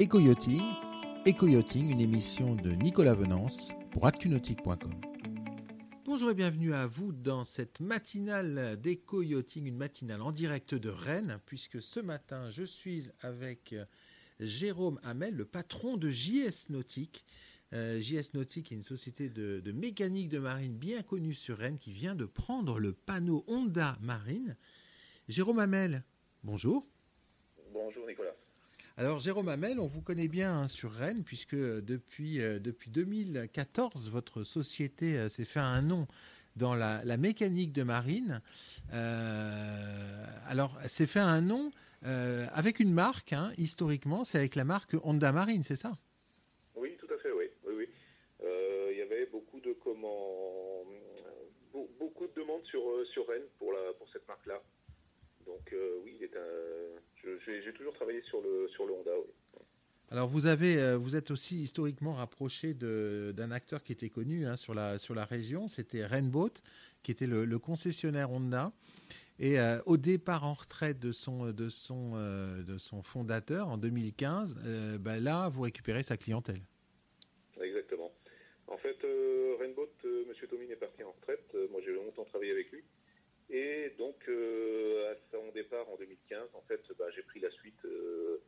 Éco-yachting, Éco-yachting, une émission de Nicolas Venance pour actunautique.com. Bonjour et bienvenue à vous dans cette matinale d'éco-yachting, une matinale en direct de Rennes, puisque ce matin je suis avec Jérôme Hamel, le patron de JS Nautique. Euh, JS Nautique est une société de, de, mécanique de marine bien connue sur Rennes qui vient de prendre le panneau Honda Marine. Jérôme Hamel, bonjour. Bonjour Nicolas. Alors Jérôme Hamel, on vous connaît bien hein, sur Rennes puisque depuis, euh, depuis 2014, votre société euh, s'est fait un nom dans la, mécanique de marine. Euh, alors, s'est fait un nom euh, avec une marque, hein, historiquement, c'est avec la marque Honda Marine, c'est ça? Oui, tout à fait, oui. oui, oui. Euh, il y avait beaucoup de comment, beaucoup de demandes sur, sur Rennes pour, pour cette marque-là. Donc oui, il est un j'ai toujours travaillé sur le, sur le Honda, oui. Alors vous avez, euh, vous êtes aussi historiquement rapproché d'un acteur qui était connu hein, sur, la, sur la région, c'était Rainboat, qui était le, le concessionnaire Honda. Et euh, au départ en retraite de son, de son, euh, de son fondateur en 2015, euh, bah, là vous récupérez sa clientèle. Exactement. En fait, Rainboat, Monsieur Tomine est parti en retraite. moi j'ai longtemps travaillé avec lui. Et donc, euh, à son départ en 2015, en fait, bah, j'ai pris la suite euh,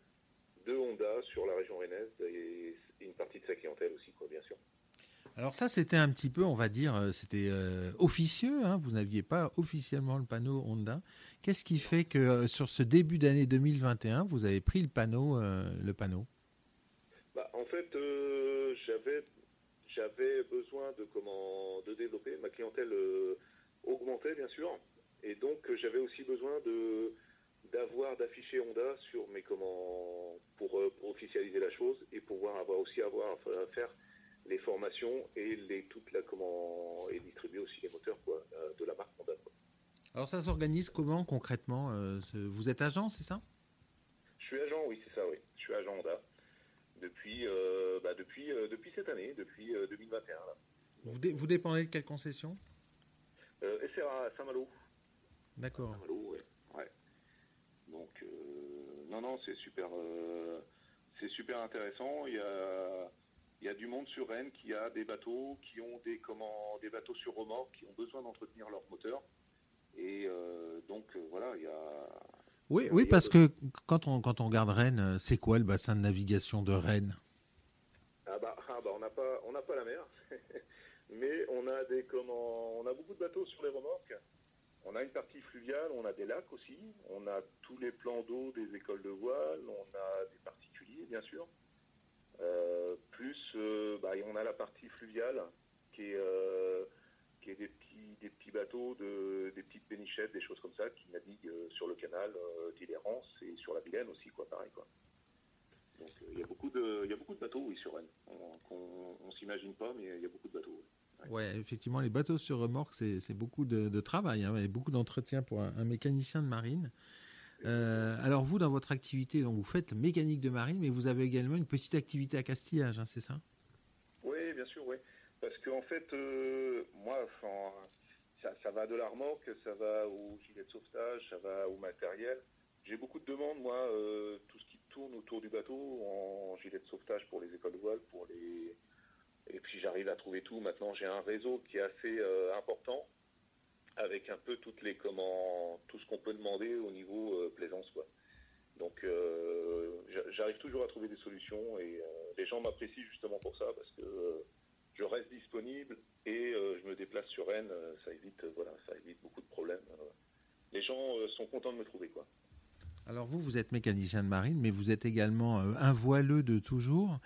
de Honda sur la région rennaise et, et, une partie de sa clientèle aussi, quoi, bien sûr. Alors ça, c'était un petit peu, on va dire, c'était euh, officieux. Hein, vous n'aviez pas officiellement le panneau Honda. Qu'est-ce qui fait que sur ce début d'année 2021, vous avez pris le panneau, le panneau? Bah, En fait, j'avais j'avais besoin de comment de développer ma clientèle augmentait bien sûr. Et donc euh, j'avais aussi besoin de d'avoir d'afficher Honda sur mes comment pour, pour, officialiser la chose et pouvoir avoir aussi avoir à faire les formations et les toute la comment et distribuer aussi les moteurs quoi de la marque Honda. Quoi. Alors ça s'organise comment concrètement euh, Vous êtes agent, c'est ça? Je suis agent, oui, c'est ça, oui. Je suis agent Honda depuis euh, bah, depuis euh, depuis cette année, depuis 2021 là. Vous, dé vous dépendez de quelle concession? Euh, SRA Saint-Malo. D'accord. Saint-Malo, ouais. ouais. Donc, euh, non, non, c'est super, euh, c'est super intéressant. Il y a, il y a du monde sur Rennes qui a des bateaux, qui ont des, comment, des bateaux sur remorque, qui ont besoin d'entretenir leur moteur. Et euh, donc, voilà, il y a. Oui, oui, parce que quand on, quand on regarde Rennes, c'est quoi le bassin de navigation de Rennes? Ah bah, ah bah, on n'a pas, on n'a pas la mer. mais on a des comment, on a beaucoup de bateaux sur les remorques. On a une partie fluviale, on a des lacs aussi, on a tous les plans d'eau des écoles de voile, on a des particuliers bien sûr. Euh, plus, euh, bah, on a la partie fluviale qui est, euh, des petits, bateaux, de, des petites pénichettes, des choses comme ça qui naviguent sur le canal d'Illérance et sur la Vilaine aussi, quoi, pareil quoi. Donc il y a beaucoup de, bateaux oui sur Rennes. On, on s'imagine pas, mais il y a beaucoup. Ouais, effectivement, les bateaux sur remorque, c'est beaucoup de, travail, hein, et beaucoup d'entretien pour un, mécanicien de marine. Euh, alors vous, dans votre activité, donc vous faites mécanique de marine, mais vous avez également une petite activité à castillage, hein, c'est ça? Oui, bien sûr, oui. Parce qu'en en fait, euh, moi, ça, ça, va de la remorque, ça va au gilet de sauvetage, ça va au matériel. J'ai beaucoup de demandes, moi, euh, tout ce qui tourne autour du bateau, en gilet de sauvetage pour les écoles de voile, pour les et puis j'arrive à trouver tout. Maintenant, j'ai un réseau qui est assez euh, important avec un peu toutes les comment tout ce qu'on peut demander au niveau euh, plaisance quoi. Donc euh, j'arrive toujours à trouver des solutions et les gens m'apprécient justement pour ça parce que je reste disponible et je me déplace sur Rennes, ça évite voilà, ça évite beaucoup de problèmes. les gens sont contents de me trouver quoi. Alors vous, vous êtes mécanicien de marine, mais vous êtes également un voileux de toujours.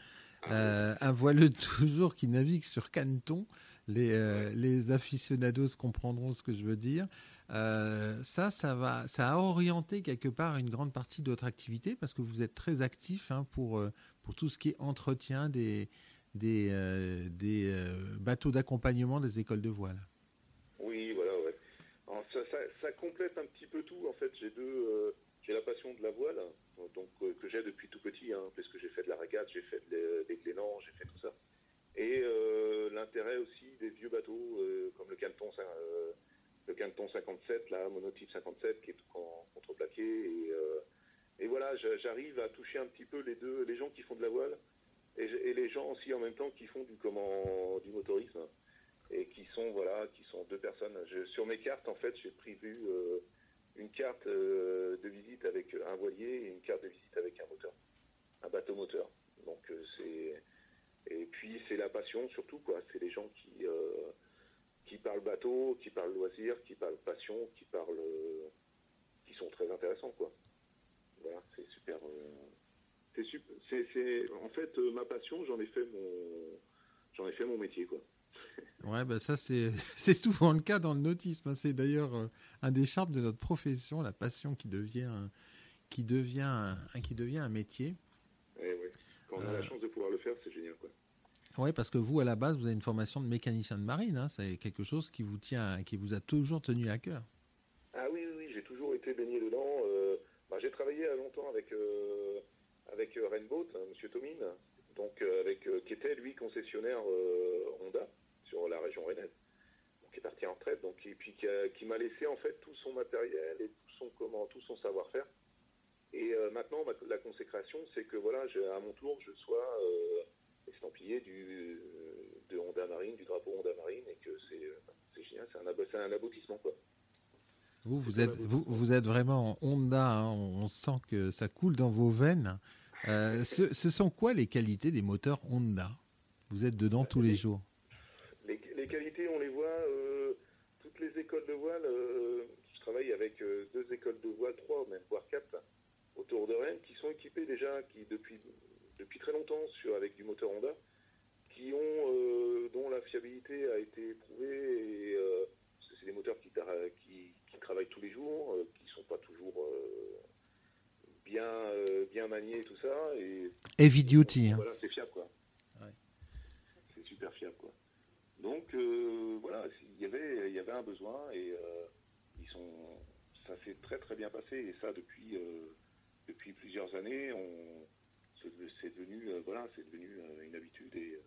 Euh, un voileux toujours qui navigue sur Canton. Les, euh, les aficionados comprendront ce que je veux dire. Euh, ça, ça, va, ça a orienté quelque part une grande partie de votre activité parce que vous êtes très actif hein, pour, pour tout ce qui est entretien des, des, euh, des euh, bateaux d'accompagnement des écoles de voile. Oui, voilà, ouais. Alors, ça, ça, ça, complète un petit peu tout. En fait, j'ai deux, j'ai la passion de la voile, donc euh, que j'ai depuis tout petit, hein, parce que j'ai fait de la régate, j'ai fait de, des glénans, j'ai fait tout ça. Et euh, l'intérêt aussi des vieux bateaux, euh, comme le Canton, euh, le Canton 57, la monotype 57, qui est tout en contreplaqué. Et, voilà, j'arrive à toucher un petit peu les deux, les gens qui font de la voile et, les gens aussi en même temps qui font du du motorisme et qui sont voilà, qui sont deux personnes. sur mes cartes, en fait, j'ai prévu euh, une carte euh, de visite avec un voilier et une carte de visite avec un moteur, un bateau moteur. Donc euh, c'est et puis c'est la passion surtout quoi. C'est les gens qui qui parlent bateau, qui parlent loisir, qui parlent passion, qui parlent qui sont très intéressants quoi. Voilà, c'est super. c'est c'est en fait ma passion. J'en ai fait mon j'en ai fait mon métier quoi. Ouais, bah ça c'est souvent le cas dans le nautisme. Hein. C'est d'ailleurs euh, un des charmes de notre profession, la passion qui devient qui devient un, qui devient un métier. Eh oui, Quand on a la euh. chance de pouvoir le faire, c'est génial quoi. Oui, parce que vous, à la base, vous avez une formation de mécanicien de marine. Hein. C'est quelque chose qui vous tient, qui vous a toujours tenu à cœur. Ah oui, oui, oui j'ai toujours été baigné dedans. Euh, bah, j'ai travaillé longtemps avec avec Rainboat, hein, Monsieur Tomine, donc avec qui était lui concessionnaire Honda sur la région rennaise. Donc, il est parti en retraite, donc, et puis qui, m'a laissé en fait tout son matériel et tout son, comment, tout son savoir-faire. Et euh, maintenant, la consécration, c'est que voilà, à mon tour, je sois euh, estampillé du, de Honda Marine, du drapeau Honda Marine, et que c'est euh, génial, c'est un, un, aboutissement. Quoi. Vous, vous êtes, vous, vous, êtes vraiment Honda, hein. on sent que ça coule dans vos veines. ce, ce, sont quoi les qualités des moteurs Honda? Vous êtes dedans tous les jours écoles de voile, euh, je travaille avec euh, deux écoles de voile, trois, même voire quatre, autour de Rennes, qui sont équipées déjà, qui depuis, depuis très longtemps sur, avec du moteur Honda, qui ont, euh, dont la fiabilité a été éprouvée, et, c'est des moteurs qui, qui, travaillent tous les jours, qui ne sont pas toujours bien, bien maniés, tout ça. Et, Heavy duty. Hein. Voilà, c'est fiable, quoi. C'est super fiable, quoi. Donc, voilà, il y avait, il y avait un besoin et euh, ils sont, ça s'est très très bien passé et ça depuis, euh, depuis plusieurs années, on, c'est devenu, euh, voilà, c'est devenu une habitude et,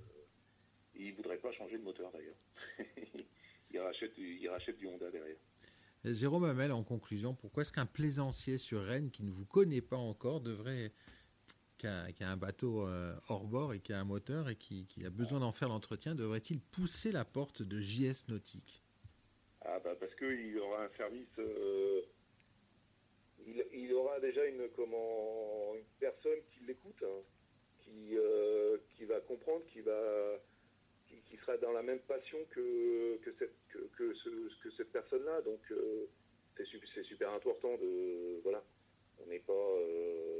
ils ne voudraient pas changer de moteur d'ailleurs. ils rachètent du Honda derrière. Jérôme Hamel, en conclusion, pourquoi est-ce qu'un plaisancier sur Rennes qui ne vous connaît pas encore devrait qui a, un bateau hors bord et qui a un moteur et qui, qui a besoin d'en faire l'entretien, devrait-il pousser la porte de JS Nautique? Ah bah parce qu'il aura un service, euh, il, aura déjà une, personne qui l'écoute, hein, qui, euh, qui va comprendre, qui va qui, sera dans la même passion que, que cette, que, que cette personne-là. Donc euh, c'est super important de voilà, on n'est pas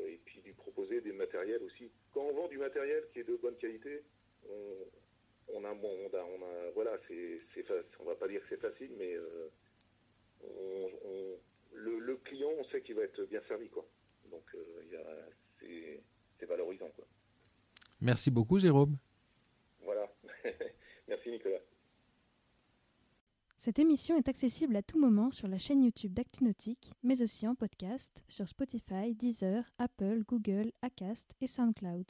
et puis lui proposer des matériels aussi. Quand on vend du matériel qui est de bonne qualité, on, on a, bon, on a, on voilà, c'est, on va pas dire que c'est facile, mais euh, le, client, on sait qu'il va être bien servi, quoi. Donc, euh, c'est, valorisant, quoi. Merci beaucoup, Jérôme. Voilà. Merci, Nicolas. Cette émission est accessible à tout moment sur la chaîne YouTube d'ActuNautique, mais aussi en podcast sur Spotify, Deezer, Apple, Google, Acast et SoundCloud.